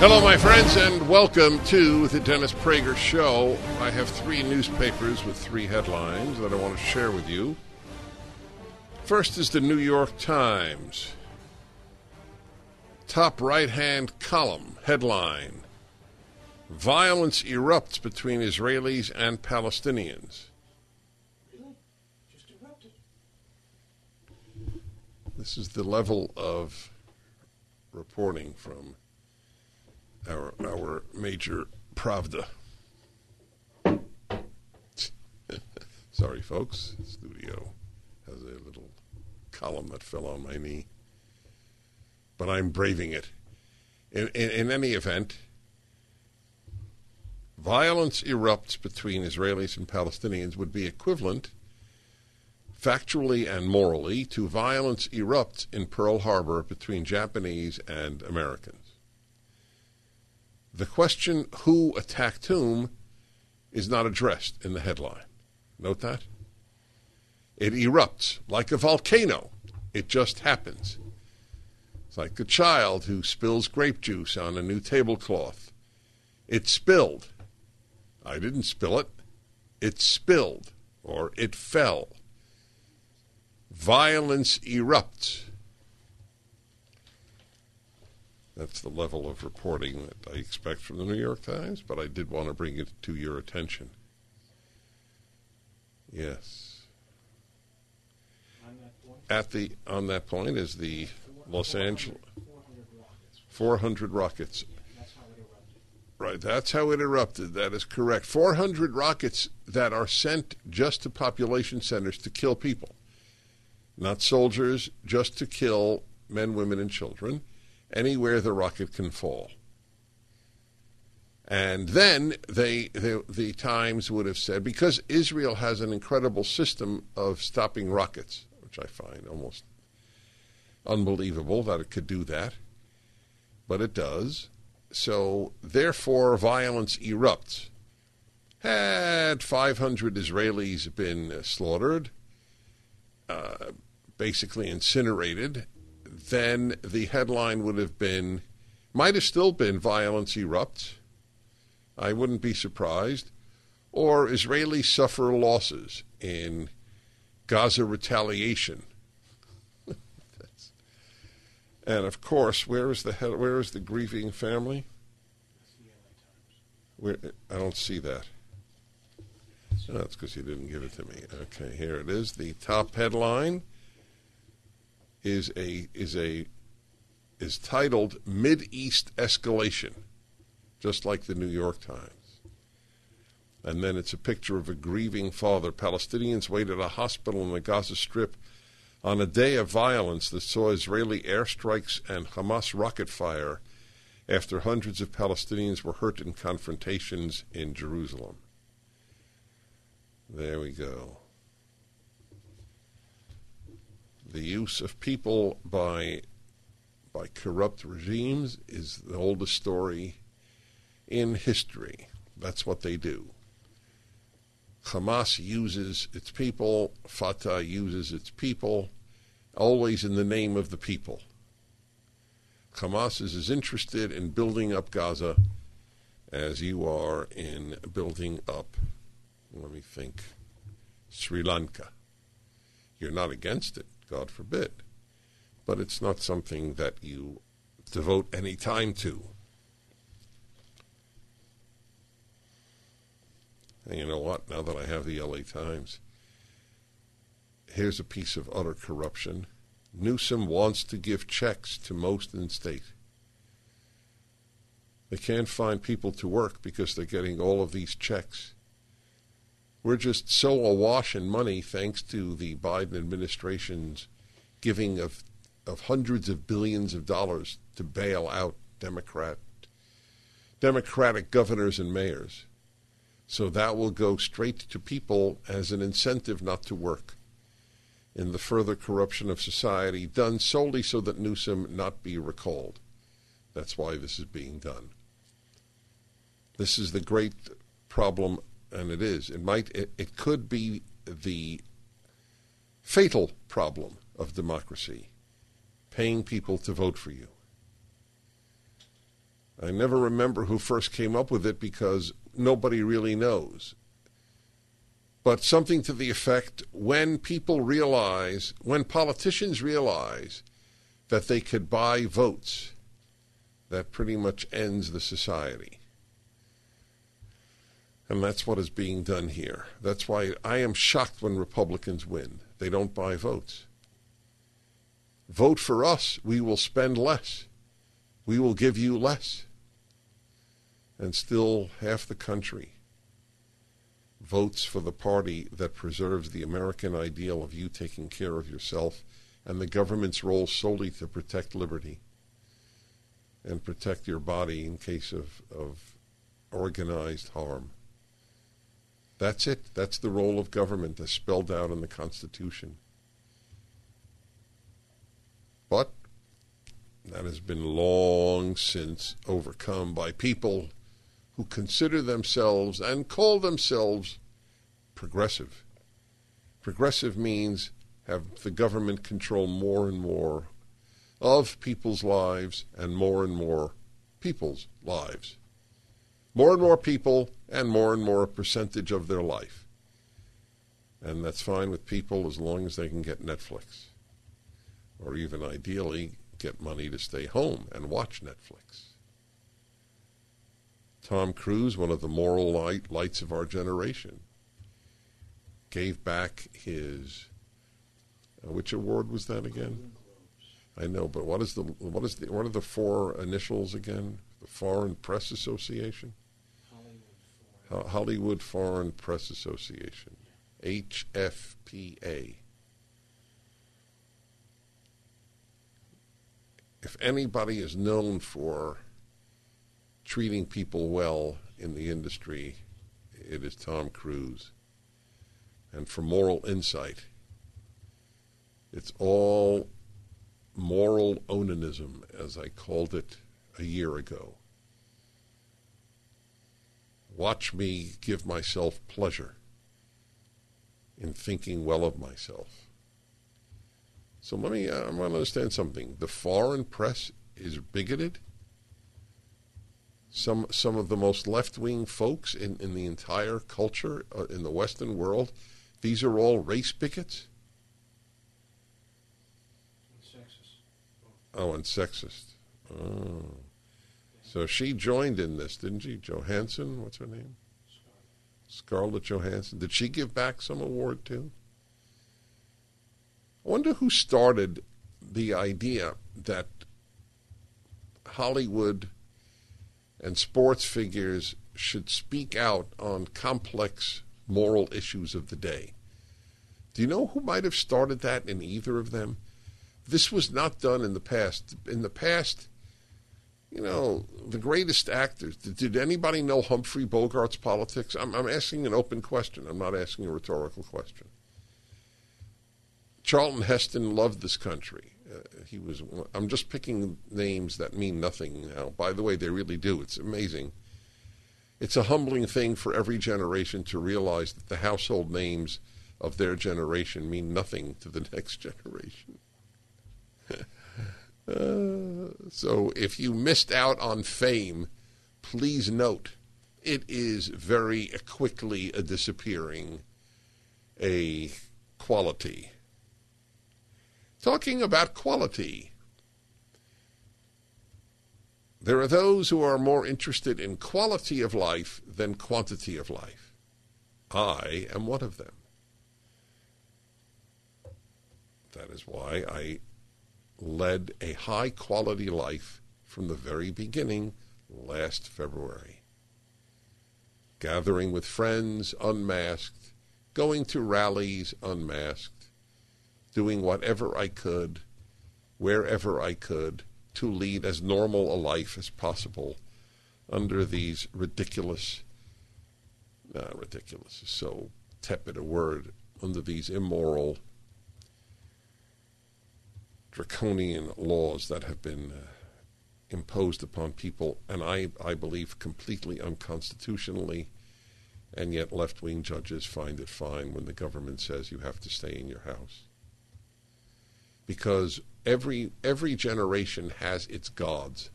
Hello, my friends, and welcome to the Dennis Prager Show. I have three newspapers with three headlines that I want to share with you. First is the New York Times. Top right hand column headline Violence erupts between Israelis and Palestinians. This is the level of reporting from our our major Pravda. Sorry, folks. Studio has a little column that fell on my knee, but I'm braving it. In, in, in any event, violence erupts between Israelis and Palestinians would be equivalent, factually and morally, to violence erupts in Pearl Harbor between Japanese and Americans. The question who attacked whom is not addressed in the headline. Note that? It erupts like a volcano. It just happens. It's like a child who spills grape juice on a new tablecloth. It spilled. I didn't spill it. It spilled or it fell. Violence erupts. That's the level of reporting that I expect from the New York Times, but I did want to bring it to your attention. Yes. At the on that point is the Los Angeles 400 rockets. Right, that's how it erupted. That is correct. 400 rockets that are sent just to population centers to kill people. Not soldiers, just to kill men, women, and children anywhere the rocket can fall. And then they, they, the Times would have said, because Israel has an incredible system of stopping rockets, which I find almost unbelievable that it could do that, but it does. So, therefore, violence erupts. Had 500 Israelis been slaughtered, uh, basically incinerated, then the headline would have been, might have still been violence erupts. I wouldn't be surprised. Or Israelis suffer losses in Gaza retaliation. and of course, where is the where is the grieving family? Where, I don't see that. Oh, that's because you didn't give it to me. Okay, here it is. The top headline is a is a is titled Mid East Escalation, just like the New York Times. And then it's a picture of a grieving father. Palestinians wait at a hospital in the Gaza Strip on a day of violence that saw Israeli airstrikes and Hamas rocket fire after hundreds of Palestinians were hurt in confrontations in Jerusalem. There we go the use of people by by corrupt regimes is the oldest story in history. That's what they do. Hamas uses its people, Fatah uses its people, always in the name of the people. Hamas is as interested in building up Gaza as you are in building up, let me think, Sri Lanka. You're not against it. God forbid. But it's not something that you devote any time to. And you know what? Now that I have the LA Times, here's a piece of utter corruption. Newsom wants to give checks to most in state. They can't find people to work because they're getting all of these checks. We're just so awash in money thanks to the Biden administration's giving of of hundreds of billions of dollars to bail out Democrat Democratic governors and mayors. So that will go straight to people as an incentive not to work in the further corruption of society, done solely so that Newsom not be recalled. That's why this is being done. This is the great problem, and it is. It might. It, it could be the fatal problem of democracy paying people to vote for you. I never remember who first came up with it because nobody really knows. But something to the effect when people realize, when politicians realize that they could buy votes, that pretty much ends the society. And that's what is being done here. That's why I am shocked when Republicans win. They don't buy votes. Vote for us, we will spend less. We will give you less. And still, half the country votes for the party that preserves the American ideal of you taking care of yourself and the government's role solely to protect liberty and protect your body in case of, of organized harm. That's it. That's the role of government as spelled out in the Constitution. But that has been long since overcome by people who consider themselves and call themselves progressive. Progressive means have the government control more and more of people's lives and more and more people's lives. More and more people and more and more percentage of their life. And that's fine with people as long as they can get Netflix or even ideally get money to stay home and watch Netflix. Tom Cruise, one of the moral light, lights of our generation, gave back his. Uh, which award was that again? I know, but what is the what is the what are the four initials again? The Foreign Press Association. Uh, Hollywood Foreign, Press Association, HFPA. if anybody is known for treating people well in the industry, it is Tom Cruise. And for moral insight, it's all moral onanism, as I called it a year ago. Watch me give myself pleasure in thinking well of myself. So let me, uh, I want to understand something. The foreign press is bigoted. Some, some of the most left wing folks in, in the entire culture uh, in the Western world, these are all race bigots? And sexist. Oh, and sexist. Oh. So she joined in this, didn't she? Johansson, what's her name? Scarlett Johansson. Did she give back some award too? I wonder who started the idea that Hollywood and sports figures should speak out on complex moral issues of the day. Do you know who might have started that in either of them? This was not done in the past. In the past, you know, the greatest actors. Did, anybody know Humphrey Bogart's politics? I'm, I'm asking an open question. I'm not asking a rhetorical question. Charlton Heston loved this country. Uh, he was. I'm just picking names that mean nothing now. By the way, they really do. It's amazing. It's a humbling thing for every generation to realize that the household names of their generation mean nothing to the next generation. Uh, so if you missed out on fame, please note it is very quickly a disappearing a quality talking about quality. There are those who are more interested in quality of life than quantity of life. I am one of them. That is why I led a high quality life from the very beginning last February. Gathering with friends unmasked, going to rallies unmasked, doing whatever I could, wherever I could, to lead as normal a life as possible under these ridiculous, not ridiculous is so tepid a word, under these immoral, draconian laws that have been uh, imposed upon people, and I, I believe completely unconstitutionally, and yet left wing judges find it fine when the government says you have to stay in your house. Because every every generation has its gods.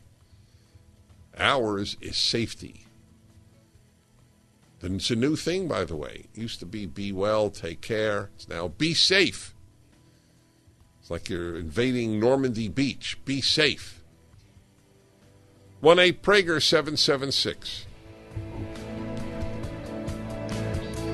Ours is safety. It's a new thing, by the way. It used to be be well, take care. It's now be safe. It's like you're invading Normandy Beach. Be safe. 1 8 Prager 776.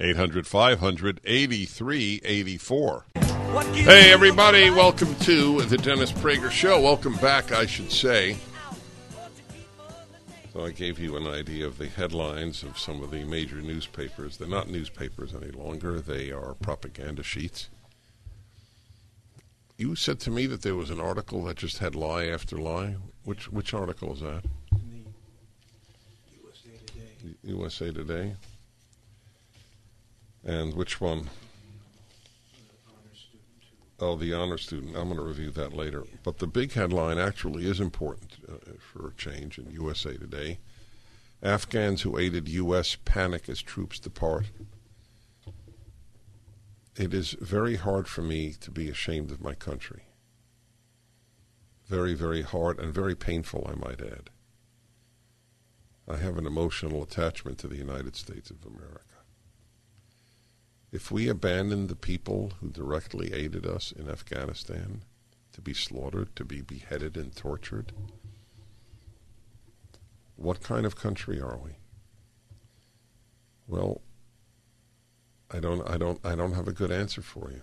800 500 8384. Hey, everybody, welcome to the Dennis Prager Show. Welcome back, I should say. So, I gave you an idea of the headlines of some of the major newspapers. They're not newspapers any longer, they are propaganda sheets. You said to me that there was an article that just had lie after lie. Which which article is that? USA Today. USA Today. And which one? Oh, the honor student. I'm going to review that later. But the big headline actually is important uh, for a change in USA Today. Afghans who aided U.S. panic as troops depart. It is very hard for me to be ashamed of my country. Very, very hard and very painful, I might add. I have an emotional attachment to the United States of America. If we abandon the people who directly aided us in Afghanistan to be slaughtered, to be beheaded and tortured, what kind of country are we? Well, I don't I don't I don't have a good answer for you.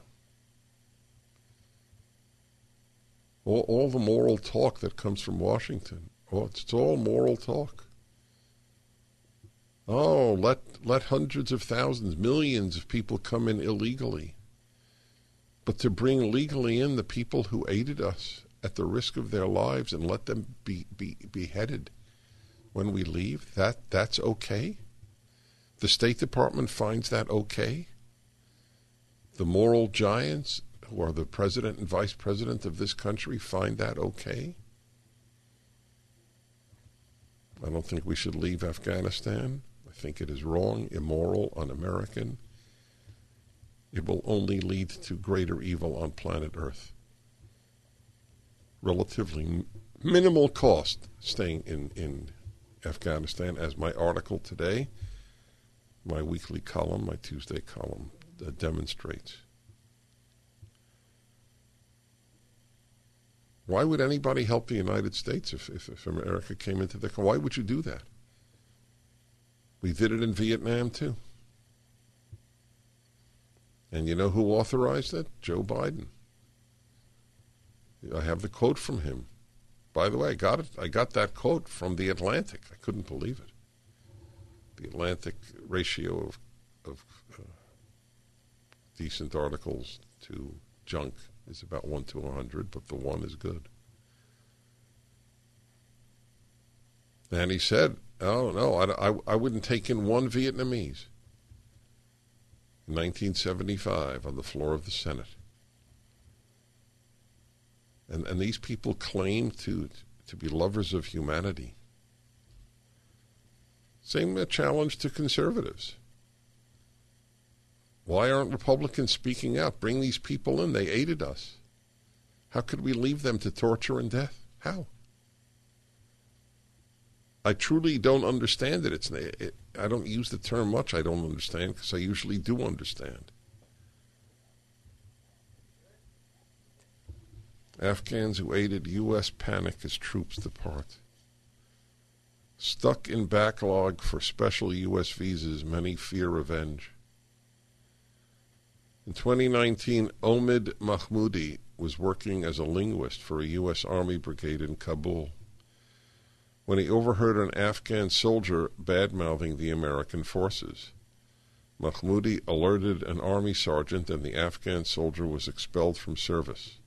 All, all the moral talk that comes from Washington, oh, it's all moral talk. Oh, let let hundreds of thousands, millions of people come in illegally. But to bring legally in the people who aided us at the risk of their lives and let them be, be beheaded when we leave, that that's okay? The State Department finds that okay? The moral giants who are the president and vice president of this country find that okay? I don't think we should leave Afghanistan. Think it is wrong, immoral, un American. It will only lead to greater evil on planet Earth. Relatively minimal cost staying in, in Afghanistan, as my article today, my weekly column, my Tuesday column, uh, demonstrates. Why would anybody help the United States if, if, if America came into the... Why would you do that? We did it in Vietnam too. And you know who authorized it? Joe Biden. I have the quote from him. By the way, I got it. I got that quote from the Atlantic. I couldn't believe it. The Atlantic ratio of of uh, decent articles to junk is about one to a hundred, but the one is good. And he said, "Oh no, I, I, I wouldn't take in one Vietnamese." 1975 on the floor of the Senate. And, and these people claim to, to be lovers of humanity. Same challenge to conservatives. Why aren't Republicans speaking out? Bring these people in. They aided us. How could we leave them to torture and death? How? I truly don't understand it. It's it, I don't use the term much. I don't understand because I usually do understand. Afghans who aided U.S. panic as troops depart. Stuck in backlog for special U.S. visas, many fear revenge. In 2019, Omid Mahmoudi was working as a linguist for a U.S. Army brigade in Kabul when he overheard an Afghan soldier bad mouthing the American forces. Mahmoudi alerted an army sergeant, and the Afghan soldier was expelled from service.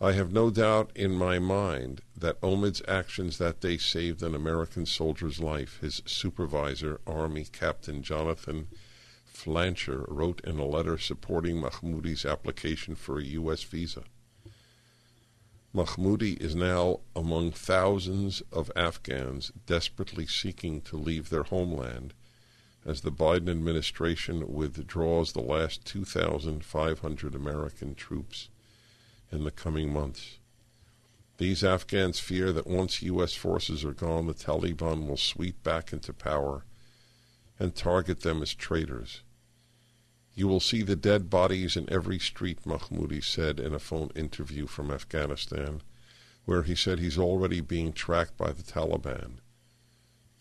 I have no doubt in my mind that Omid's actions that day saved an American soldier's life, his supervisor, Army Captain Jonathan Flancher, wrote in a letter supporting Mahmoudi's application for a U.S. visa. Mahmoudi is now among thousands of Afghans desperately seeking to leave their homeland as the Biden administration withdraws the last 2,500 American troops in the coming months. These Afghans fear that once U.S. forces are gone, the Taliban will sweep back into power and target them as traitors. You will see the dead bodies in every street, Mahmoudi said in a phone interview from Afghanistan, where he said he's already being tracked by the Taliban.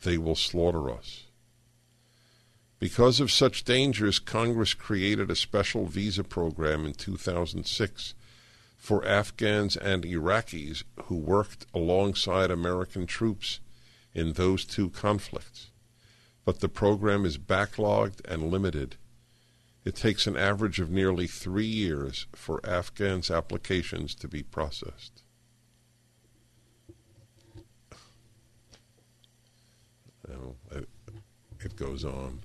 They will slaughter us. Because of such dangers, Congress created a special visa program in 2006 for Afghans and Iraqis who worked alongside American troops in those two conflicts. But the program is backlogged and limited it takes an average of nearly three years for Afghans' applications to be processed. Well, it, it goes on.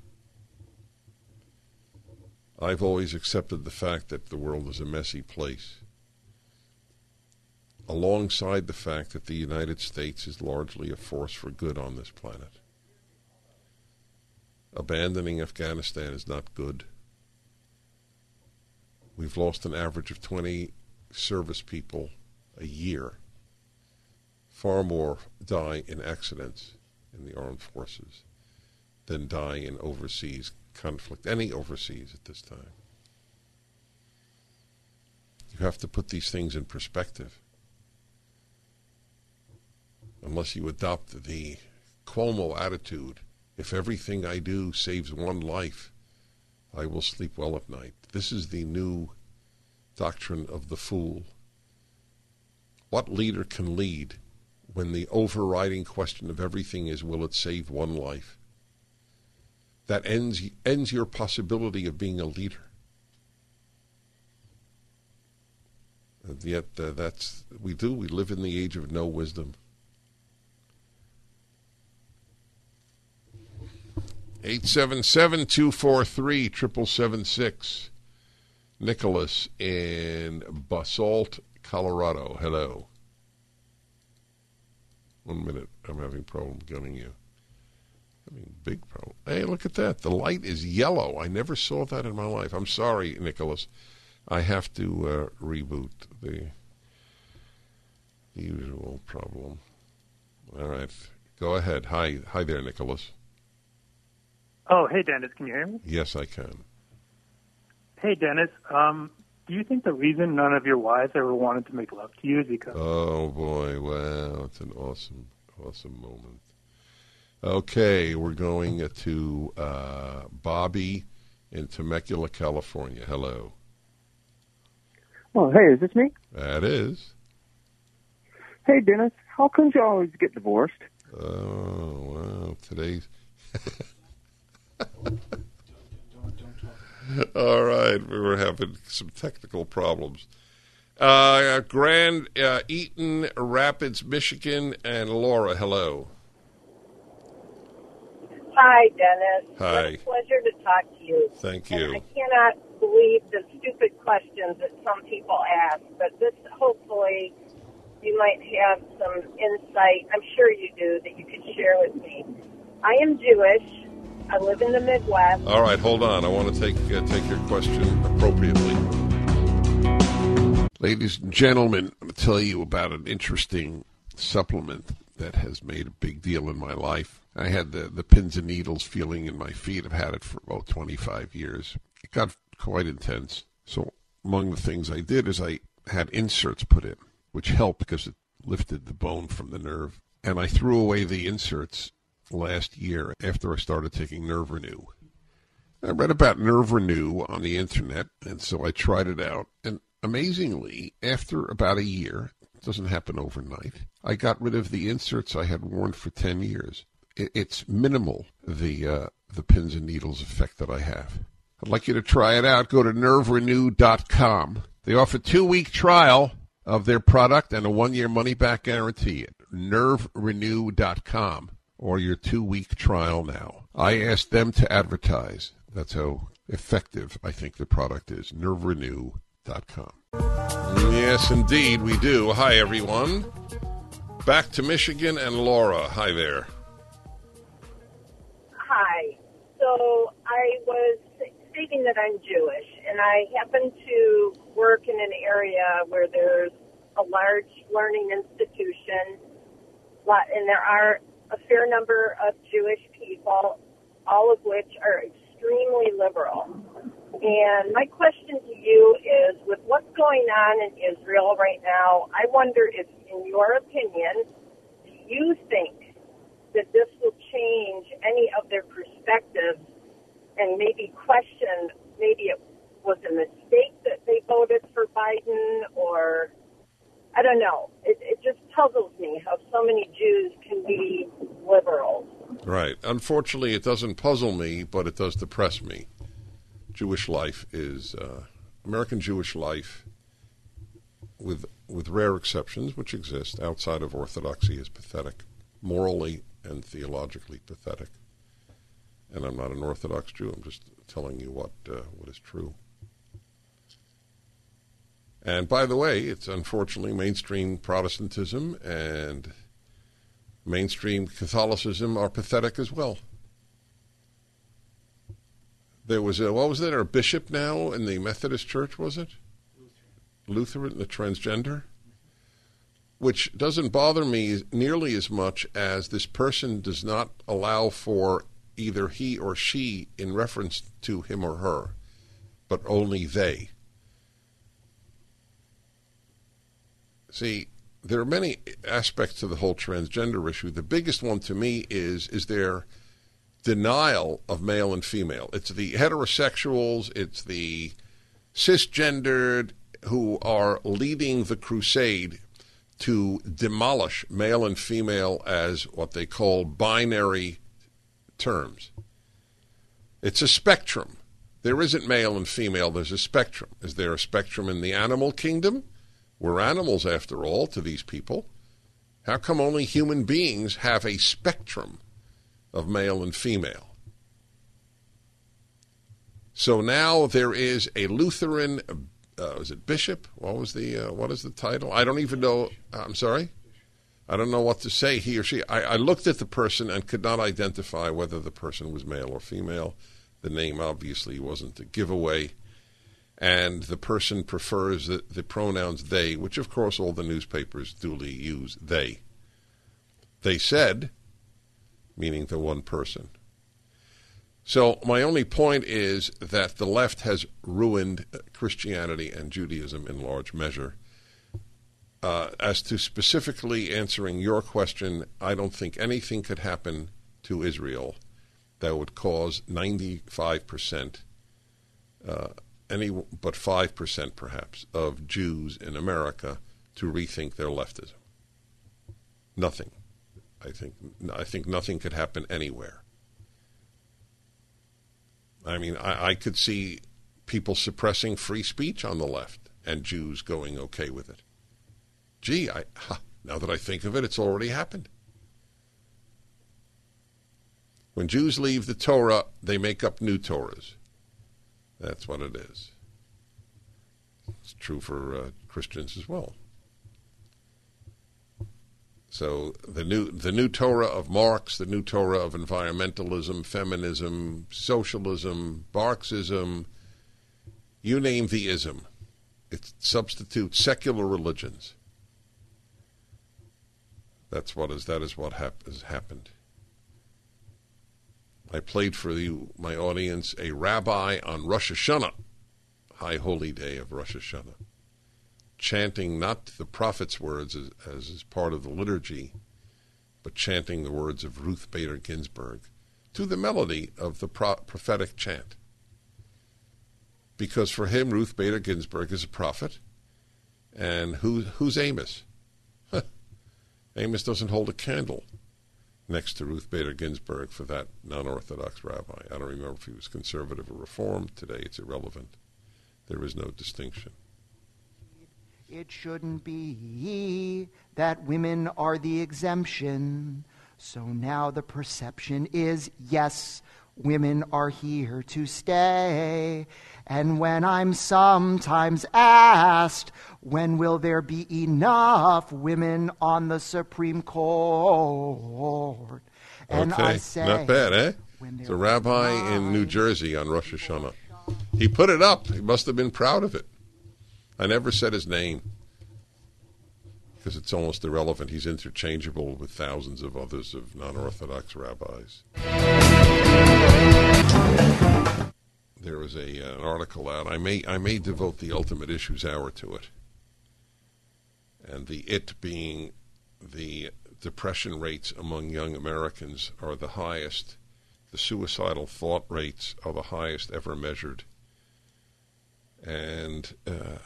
I've always accepted the fact that the world is a messy place, alongside the fact that the United States is largely a force for good on this planet. Abandoning Afghanistan is not good. We've lost an average of 20 service people a year. Far more die in accidents in the armed forces than die in overseas conflict, any overseas at this time. You have to put these things in perspective. Unless you adopt the Cuomo attitude if everything I do saves one life, I will sleep well at night. This is the new doctrine of the fool. What leader can lead when the overriding question of everything is will it save one life? That ends, ends your possibility of being a leader. And yet, uh, that's we do. We live in the age of no wisdom. 877 243 7776. Nicholas in Basalt, Colorado. Hello. One minute. I'm having problem getting you. Having big problem. Hey, look at that. The light is yellow. I never saw that in my life. I'm sorry, Nicholas. I have to uh, reboot the, the usual problem. All right. Go ahead. Hi, hi there, Nicholas. Oh, hey, Dennis, can you hear me? Yes, I can. Hey, Dennis, um, do you think the reason none of your wives ever wanted to make love to you is because? Oh boy! Wow, it's an awesome, awesome moment. Okay, we're going to uh, Bobby in Temecula, California. Hello. Oh, hey, is this me? That is. Hey, Dennis, how come you always get divorced? Oh wow! Today's. All right, we were having some technical problems. Uh, Grand uh, Eaton Rapids, Michigan, and Laura. Hello. Hi, Dennis. Hi. Pleasure to talk to you. Thank And you. I cannot believe the stupid questions that some people ask, but this hopefully you might have some insight. I'm sure you do that you could share with me. I am Jewish. I live in the Midwest. All right, hold on. I want to take uh, take your question appropriately. Ladies and gentlemen, I'm going to tell you about an interesting supplement that has made a big deal in my life. I had the, the pins and needles feeling in my feet. I've had it for about 25 years. It got quite intense. So, among the things I did is I had inserts put in, which helped because it lifted the bone from the nerve. And I threw away the inserts last year after I started taking Nerve Renew. I read about Nerve Renew on the internet, and so I tried it out. And amazingly, after about a year, it doesn't happen overnight, I got rid of the inserts I had worn for 10 years. It's minimal, the, uh, the pins and needles effect that I have. I'd like you to try it out. Go to nerverenew.com. They offer two week trial of their product and a one year money back guarantee at nerverenew.com or your two week trial now. I asked them to advertise. That's how effective I think the product is. NerveRenew.com. Yes, indeed, we do. Hi, everyone. Back to Michigan and Laura. Hi there. Hi. So I was stating that I'm Jewish, and I happen to work in an area where there's a large learning institution, and there are a fair number of Jewish people, all of which are extremely liberal. And my question to you is with what's going on in Israel right now, I wonder if, in your opinion, do you think that this will change any of their perspectives and maybe question maybe it was a mistake that they voted for Biden or I don't know. It, it just puzzles me how so many Jews can be liberals. Right. Unfortunately, it doesn't puzzle me, but it does depress me. Jewish life is uh, American Jewish life, with with rare exceptions which exist outside of Orthodoxy, is pathetic, morally and theologically pathetic. And I'm not an Orthodox Jew. I'm just telling you what uh, what is true. And by the way, it's unfortunately mainstream Protestantism and mainstream Catholicism are pathetic as well. There was a, what was that, a bishop now in the Methodist Church, was it? Lutheran, the transgender? Which doesn't bother me nearly as much as this person does not allow for either he or she in reference to him or her, but only they. See, there are many aspects to the whole transgender issue. The biggest one to me is is their denial of male and female. It's the heterosexuals, it's the cisgendered who are leading the crusade to demolish male and female as what they call binary terms. It's a spectrum. There isn't male and female, there's a spectrum. Is there a spectrum in the animal kingdom? We're animals, after all, to these people. How come only human beings have a spectrum of male and female? So now there is a Lutheran, uh, was it bishop? What was the uh, what is the title? I don't even know. I'm sorry. I don't know what to say. He or she. I, I looked at the person and could not identify whether the person was male or female. The name obviously wasn't a giveaway and the person prefers the, the pronouns they, which of course all the newspapers duly use they. They said, meaning the one person. So, my only point is that the left has ruined Christianity and Judaism in large measure. Uh, as to specifically answering your question, I don't think anything could happen to Israel that would cause 95% uh, any but 5% perhaps of Jews in America to rethink their leftism. Nothing. I think I think nothing could happen anywhere. I mean, I, I could see people suppressing free speech on the left and Jews going okay with it. Gee, I, now that I think of it, it's already happened. When Jews leave the Torah, they make up new Torahs. That's what it is. It's true for uh, Christians as well. So the new the new Torah of Marx, the new Torah of environmentalism, feminism, socialism, Marxism, you name the ism. It substitutes secular religions. That's what is that is what hap- has happened. I played for you, my audience, a rabbi on Rosh Hashanah, high holy day of Rosh Hashanah, chanting not the prophet's words as, as part of the liturgy, but chanting the words of Ruth Bader Ginsburg to the melody of the pro- prophetic chant. Because for him, Ruth Bader Ginsburg is a prophet, and who, who's Amos? Amos doesn't hold a candle next to Ruth Bader Ginsburg for that non Orthodox rabbi. I don't remember if he was conservative or reformed. Today it's irrelevant. There is no distinction. It shouldn't be that women are the exemption. So now the perception is yes, women are here to stay. And when I'm sometimes asked, when will there be enough women on the Supreme Court? And okay, I say, not bad, eh? It's a rabbi in New Jersey on Rosh Hashanah. He put it up. He must have been proud of it. I never said his name because it's almost irrelevant. He's interchangeable with thousands of others of non-Orthodox rabbis. There was a uh, an article out. I may I may devote the Ultimate Issues hour to it, and the it being the depression rates among young Americans are the highest. The suicidal thought rates are the highest ever measured. And uh,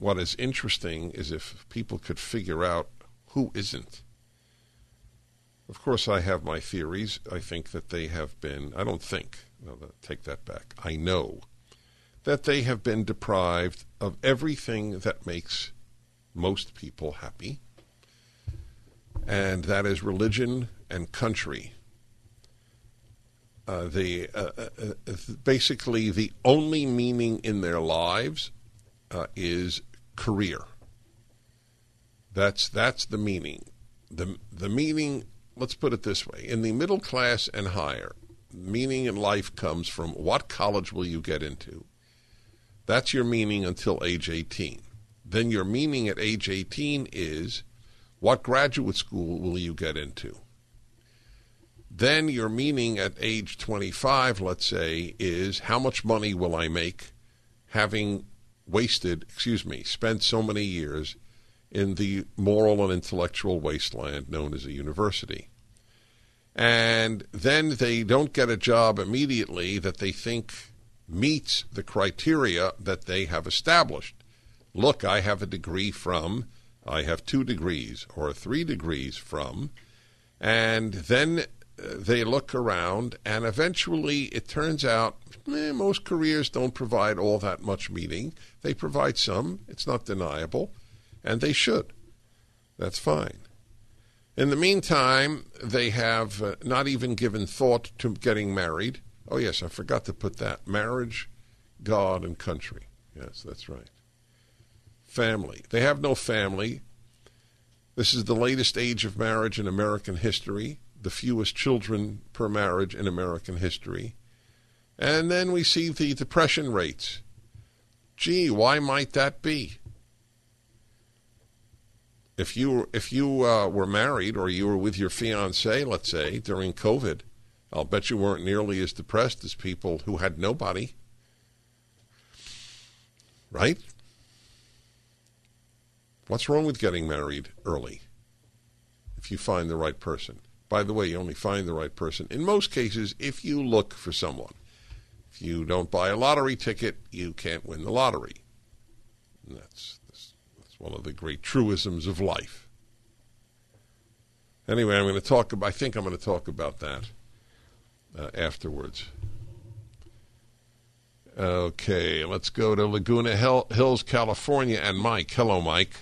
what is interesting is if people could figure out who isn't. Of course, I have my theories. I think that they have been, I don't think, no, take that back. I know that they have been deprived of everything that makes most people happy, and that is religion and country. Uh, the uh, uh, basically the only meaning in their lives uh, is career. That's that's the meaning. the The meaning. Let's put it this way: in the middle class and higher, meaning in life comes from what college will you get into. That's your meaning until age eighteen. Then your meaning at age eighteen is what graduate school will you get into. Then your meaning at age 25, let's say, is how much money will I make having wasted, excuse me, spent so many years in the moral and intellectual wasteland known as a university. And then they don't get a job immediately that they think meets the criteria that they have established. Look, I have a degree from, I have two degrees or three degrees from, and then they look around, and eventually it turns out eh, most careers don't provide all that much meaning. They provide some, it's not deniable, and they should. That's fine. In the meantime, they have uh, not even given thought to getting married. Oh, yes, I forgot to put that marriage, God, and country. Yes, that's right. Family. They have no family. This is the latest age of marriage in American history the fewest children per marriage in American history. And then we see the depression rates. Gee, why might that be? If you if you uh, were married or you were with your fiance, let's say during COVID, I'll bet you weren't nearly as depressed as people who had nobody. Right? What's wrong with getting married early if you find the right person? By the way, you only find the right person in most cases if you look for someone. If you don't buy a lottery ticket, you can't win the lottery. And that's, that's, that's one of the great truisms of life. Anyway, I'm going to talk I think I'm going to talk about that uh, afterwards. Okay, let's go to Laguna Hills, California, and Mike. Hello, Mike.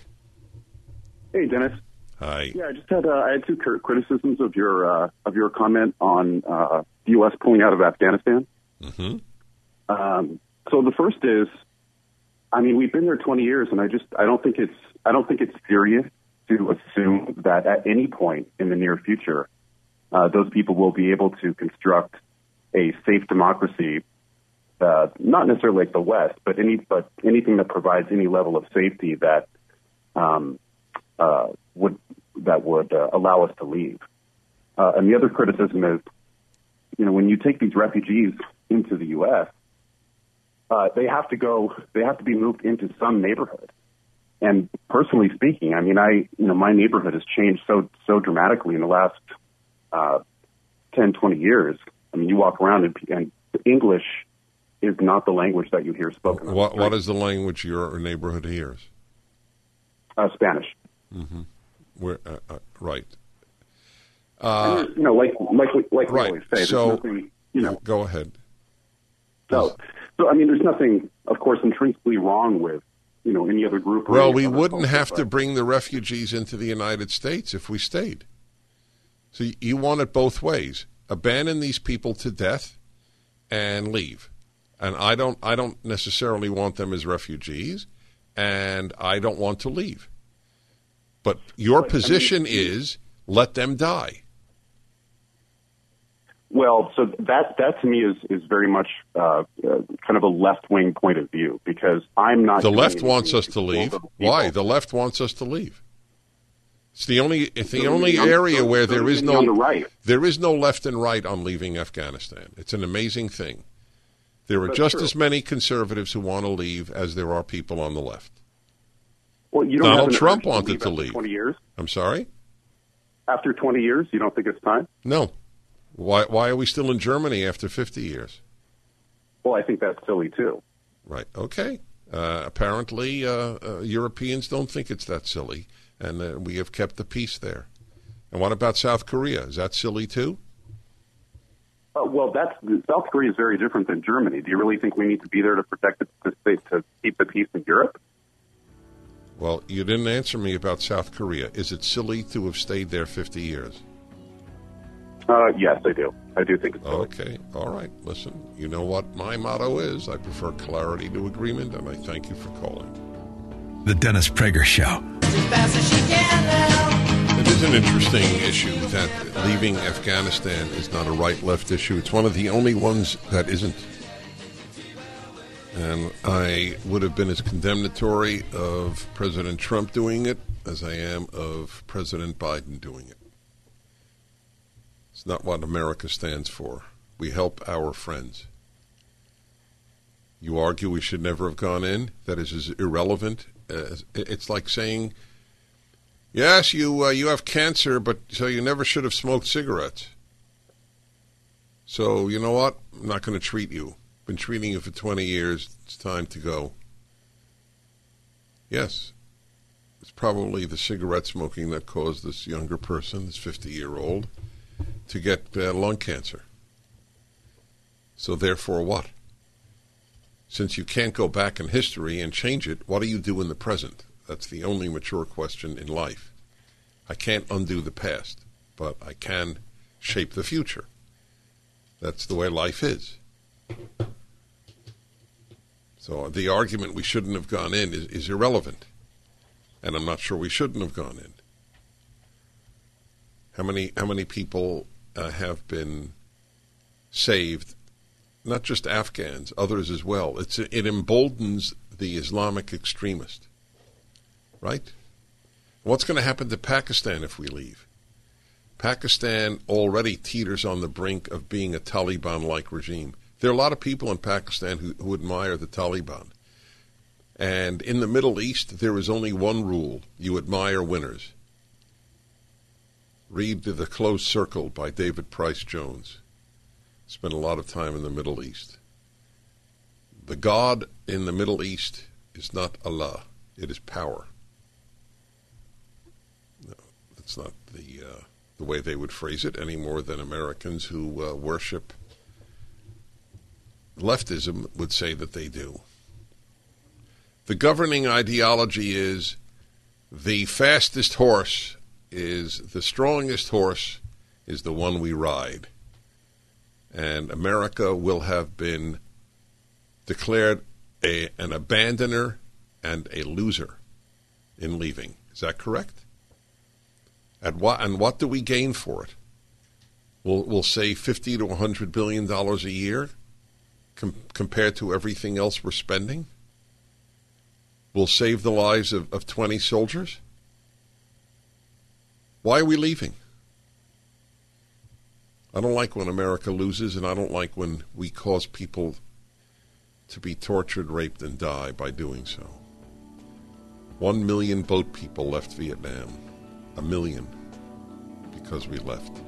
Hey, Dennis. Hi. Yeah, I just had uh, I had two criticisms of your uh, of your comment on uh, the U.S. pulling out of Afghanistan. Mm-hmm. Um, so the first is, I mean, we've been there 20 years, and I just I don't think it's I don't think it's serious to assume that at any point in the near future, uh, those people will be able to construct a safe democracy. Uh, not necessarily like the West, but any but anything that provides any level of safety that um, uh, would that would uh, allow us to leave. Uh, and the other criticism is, you know, when you take these refugees into the U.S., uh, they have to go, they have to be moved into some neighborhood. And personally speaking, I mean, I, you know, my neighborhood has changed so, so dramatically in the last, uh, 10, 20 years. I mean, you walk around and, and English is not the language that you hear spoken. What, what is the language your neighborhood hears? Uh, Spanish. Mm-hmm. Where, uh, uh, right. Uh, you know, like like like we always say, there's So- nothing, you know. Go ahead. So, so I mean, there's nothing, of course, intrinsically wrong with you know any other group. Or Well, we wouldn't culture, have to bring the refugees into the United States if we stayed. So y- you want it both ways: abandon these people to death and leave. And I don't, I don't necessarily want them as refugees, and I don't want to leave. But your position is let them die. Well, so that that to me is is very much uh, uh, kind of a left wing point of view because I'm not. The left wants us to leave. Why? The left wants us to leave. It's the only it's the So only area so- where so there is no the right. there is no left and right on leaving Afghanistan. It's an amazing thing. There are That's just true. as many conservatives who want to leave as there are people on the left. Well, you don't Donald Trump urge wanted leave to leave. Twenty years. I'm sorry? After twenty years, you don't think it's time? No. Why why are we still in Germany after 50 years? Well, I think that's silly too. Right. Okay. Uh, apparently, uh, uh, Europeans don't think it's that silly, and uh, we have kept the peace there. And what about South Korea? Is that silly too? Uh, well, that's South Korea is very different than Germany. Do you really think we need to be there to protect the, the state to keep the peace in Europe? Well, you didn't answer me about South Korea. Is it silly to have stayed there 50 years? Uh, yes, I do. I do think it's silly. Okay. All right. Listen, you know what my motto is. I prefer clarity to agreement, and I thank you for calling. The Dennis Prager Show. It is an interesting issue that leaving Afghanistan is not a right left issue. It's one of the only ones that isn't. And I would have been as condemnatory of President Trump doing it as I am of President Biden doing it. It's not what America stands for. We help our friends. You argue we should never have gone in? That is as irrelevant. As, it's like saying Yes, you uh, you have cancer, but so you never should have smoked cigarettes. So you know what? I'm not going to treat you. Been treating you for 20 years. It's time to go. Yes, it's probably the cigarette smoking that caused this younger person, this 50 year old, to get uh, lung cancer. So therefore, what? Since you can't go back in history and change it, what do you do in the present? That's the only mature question in life. I can't undo the past, but I can shape the future. That's the way life is. So the argument we shouldn't have gone in is, is irrelevant. And I'm not sure we shouldn't have gone in. How many how many people uh, have been saved? Not just Afghans, others as well. It's it emboldens the Islamic extremist right? What's going to happen to Pakistan if we leave? Pakistan already teeters on the brink of being a Taliban like regime. There are a lot of people in Pakistan who, who admire the Taliban. And in the Middle East, there is only one rule you admire winners. Read The Close Circle by David Pryce-Jones. Spent a lot of time in the Middle East. The God in the Middle East is not Allah, it is power. No, That's not the uh, the way they would phrase it any more than Americans who uh, worship leftism would say that they do. The governing ideology is the fastest horse is the strongest horse is the one we ride. And America will have been declared a, an abandoner and a loser in leaving. Is that correct? And what, and what do we gain for it? We'll, we'll save 50 to 100 billion dollars a year com- compared to everything else we're spending. We'll save the lives of, of 20 soldiers. Why are we leaving? I don't like when America loses, and I don't like when we cause people to be tortured, raped, and die by doing so. One million boat people left Vietnam. A million because we left.